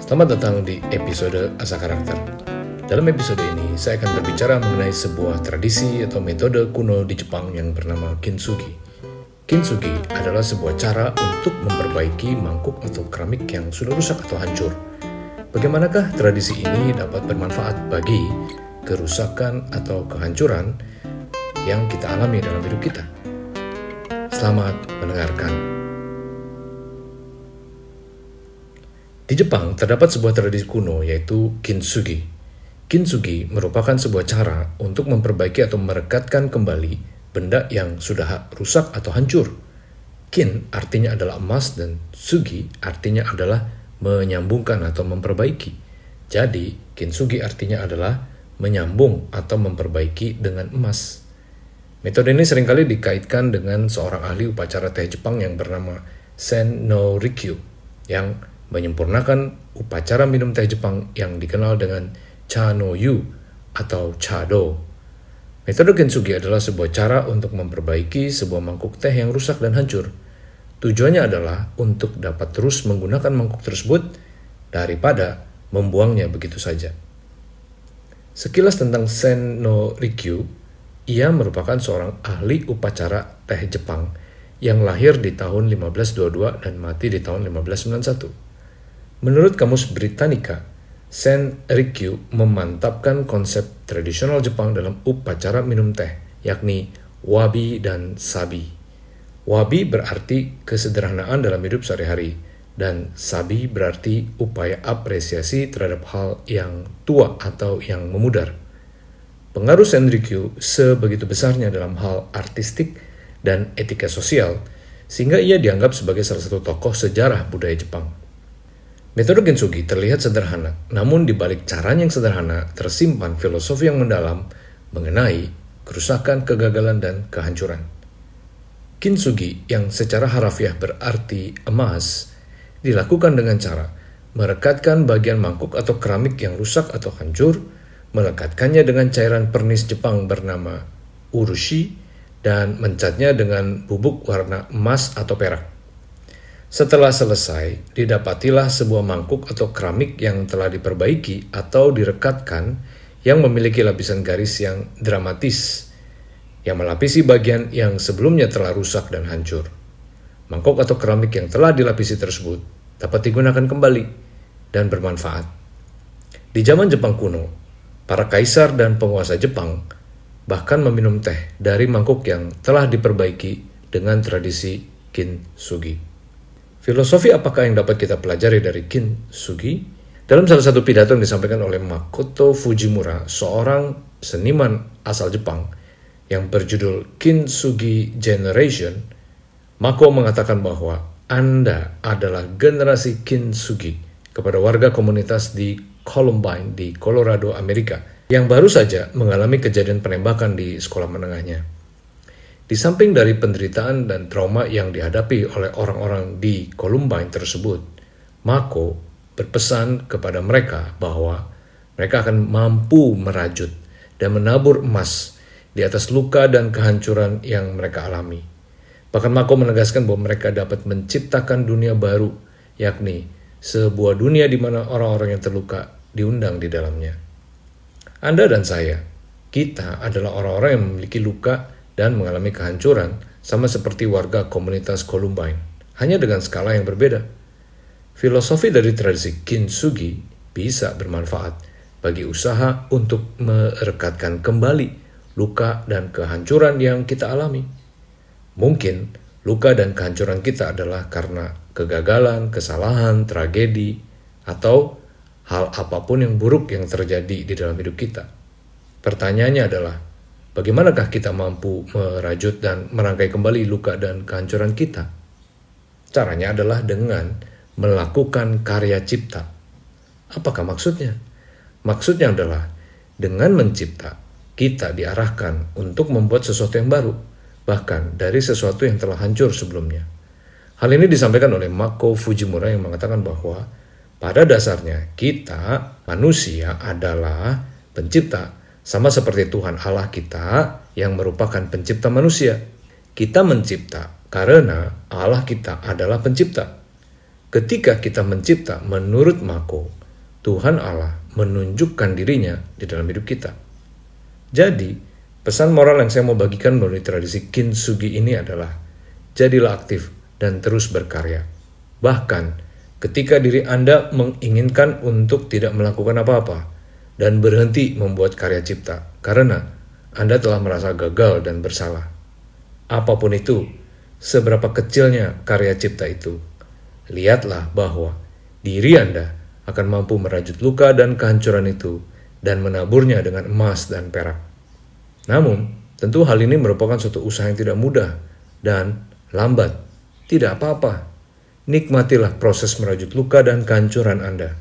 Selamat datang di episode Asa Karakter. Dalam episode ini, saya akan berbicara mengenai sebuah tradisi atau metode kuno di Jepang yang bernama kintsugi. Kintsugi adalah sebuah cara untuk memperbaiki mangkuk atau keramik yang sudah rusak atau hancur. Bagaimanakah tradisi ini dapat bermanfaat bagi kerusakan atau kehancuran yang kita alami dalam hidup kita? Selamat mendengarkan. Di Jepang terdapat sebuah tradisi kuno yaitu kintsugi. Kintsugi merupakan sebuah cara untuk memperbaiki atau merekatkan kembali benda yang sudah rusak atau hancur. Kin artinya adalah emas dan sugi artinya adalah menyambungkan atau memperbaiki. Jadi, kintsugi artinya adalah menyambung atau memperbaiki dengan emas. Metode ini sering kali dikaitkan dengan seorang ahli upacara teh Jepang yang bernama Sen no Rikyu yang menyempurnakan upacara minum teh Jepang yang dikenal dengan cha no yu atau chado. Metode kintsugi adalah sebuah cara untuk memperbaiki sebuah mangkuk teh yang rusak dan hancur. Tujuannya adalah untuk dapat terus menggunakan mangkuk tersebut daripada membuangnya begitu saja. Sekilas tentang Sen no Rikyu, ia merupakan seorang ahli upacara teh Jepang yang lahir di tahun 1522 dan mati di tahun 1591. Menurut Kamus Britannica, Sen Rikyu memantapkan konsep tradisional Jepang dalam upacara minum teh, yakni wabi dan sabi. Wabi berarti kesederhanaan dalam hidup sehari-hari, dan sabi berarti upaya apresiasi terhadap hal yang tua atau yang memudar. Pengaruh Senrikyu sebegitu besarnya dalam hal artistik dan etika sosial, sehingga ia dianggap sebagai salah satu tokoh sejarah budaya Jepang. Metode Kintsugi terlihat sederhana, namun di balik caranya yang sederhana tersimpan filosofi yang mendalam mengenai kerusakan, kegagalan, dan kehancuran. Kintsugi yang secara harafiah berarti emas dilakukan dengan cara merekatkan bagian mangkuk atau keramik yang rusak atau hancur, melekatkannya dengan cairan pernis Jepang bernama urushi, dan mencatnya dengan bubuk warna emas atau perak. Setelah selesai, didapatilah sebuah mangkuk atau keramik yang telah diperbaiki atau direkatkan yang memiliki lapisan garis yang dramatis yang melapisi bagian yang sebelumnya telah rusak dan hancur. Mangkuk atau keramik yang telah dilapisi tersebut dapat digunakan kembali dan bermanfaat. Di zaman Jepang kuno, para kaisar dan penguasa Jepang bahkan meminum teh dari mangkuk yang telah diperbaiki dengan tradisi kintsugi. Filosofi apakah yang dapat kita pelajari dari Kintsugi? Dalam salah satu pidato yang disampaikan oleh Makoto Fujimura, seorang seniman asal Jepang yang berjudul Kintsugi Generation, Mako mengatakan bahwa Anda adalah generasi Kintsugi kepada warga komunitas di Columbine di Colorado, Amerika, yang baru saja mengalami kejadian penembakan di sekolah menengahnya. Di samping dari penderitaan dan trauma yang dihadapi oleh orang-orang di Columbine tersebut, Mako berpesan kepada mereka bahwa mereka akan mampu merajut dan menabur emas di atas luka dan kehancuran yang mereka alami. Bahkan Mako menegaskan bahwa mereka dapat menciptakan dunia baru, yakni sebuah dunia di mana orang-orang yang terluka diundang di dalamnya. Anda dan saya, kita adalah orang-orang yang memiliki luka dan mengalami kehancuran sama seperti warga komunitas Columbine, hanya dengan skala yang berbeda. Filosofi dari tradisi kintsugi bisa bermanfaat bagi usaha untuk merekatkan kembali luka dan kehancuran yang kita alami. Mungkin luka dan kehancuran kita adalah karena kegagalan, kesalahan, tragedi, atau hal apa pun yang buruk yang terjadi di dalam hidup kita. Pertanyaannya adalah, Bagaimanakah kita mampu merajut dan merangkai kembali luka dan kehancuran kita? Caranya adalah dengan melakukan karya cipta. Apakah maksudnya? Maksudnya adalah dengan mencipta, kita diarahkan untuk membuat sesuatu yang baru, bahkan dari sesuatu yang telah hancur sebelumnya. Hal ini disampaikan oleh Mako Fujimura yang mengatakan bahwa pada dasarnya kita manusia adalah pencipta sama seperti Tuhan Allah kita yang merupakan pencipta manusia. Kita mencipta karena Allah kita adalah pencipta. ketika kita mencipta menurut Mako, Tuhan Allah menunjukkan dirinya di dalam hidup kita. Jadi, pesan moral yang saya mau bagikan melalui tradisi kintsugi ini adalah jadilah aktif dan terus berkarya. Bahkan ketika diri Anda menginginkan untuk tidak melakukan apa-apa dan berhenti membuat karya cipta karena Anda telah merasa gagal dan bersalah. Apa pun itu, seberapa kecilnya karya cipta itu, lihatlah bahwa diri Anda akan mampu merajut luka dan kehancuran itu dan menaburnya dengan emas dan perak. Namun, tentu hal ini merupakan suatu usaha yang tidak mudah dan lambat. Tidak apa-apa. Nikmatilah proses merajut luka dan kehancuran Anda.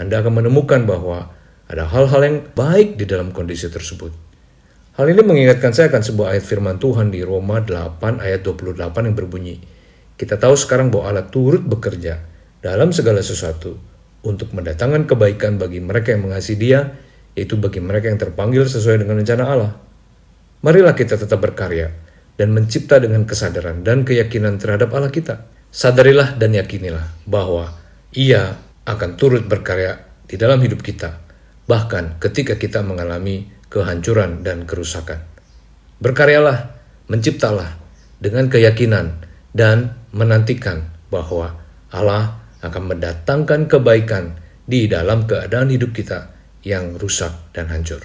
Anda akan menemukan bahwa ada hal-hal yang baik di dalam kondisi tersebut. Hal ini mengingatkan saya akan sebuah ayat firman Tuhan di Roma 8 ayat 28 yang berbunyi, kita tahu sekarang bahwa Allah turut bekerja dalam segala sesuatu untuk mendatangkan kebaikan bagi mereka yang mengasihi dia, yaitu bagi mereka yang terpanggil sesuai dengan rencana Allah. Marilah kita tetap berkarya dan mencipta dengan kesadaran dan keyakinan terhadap Allah kita. Sadarilah dan yakinilah bahwa ia akan turut berkarya di dalam hidup kita, bahkan ketika kita mengalami kehancuran dan kerusakan. Berkaryalah, menciptalah dengan keyakinan dan menantikan bahwa Allah akan mendatangkan kebaikan di dalam keadaan hidup kita yang rusak dan hancur.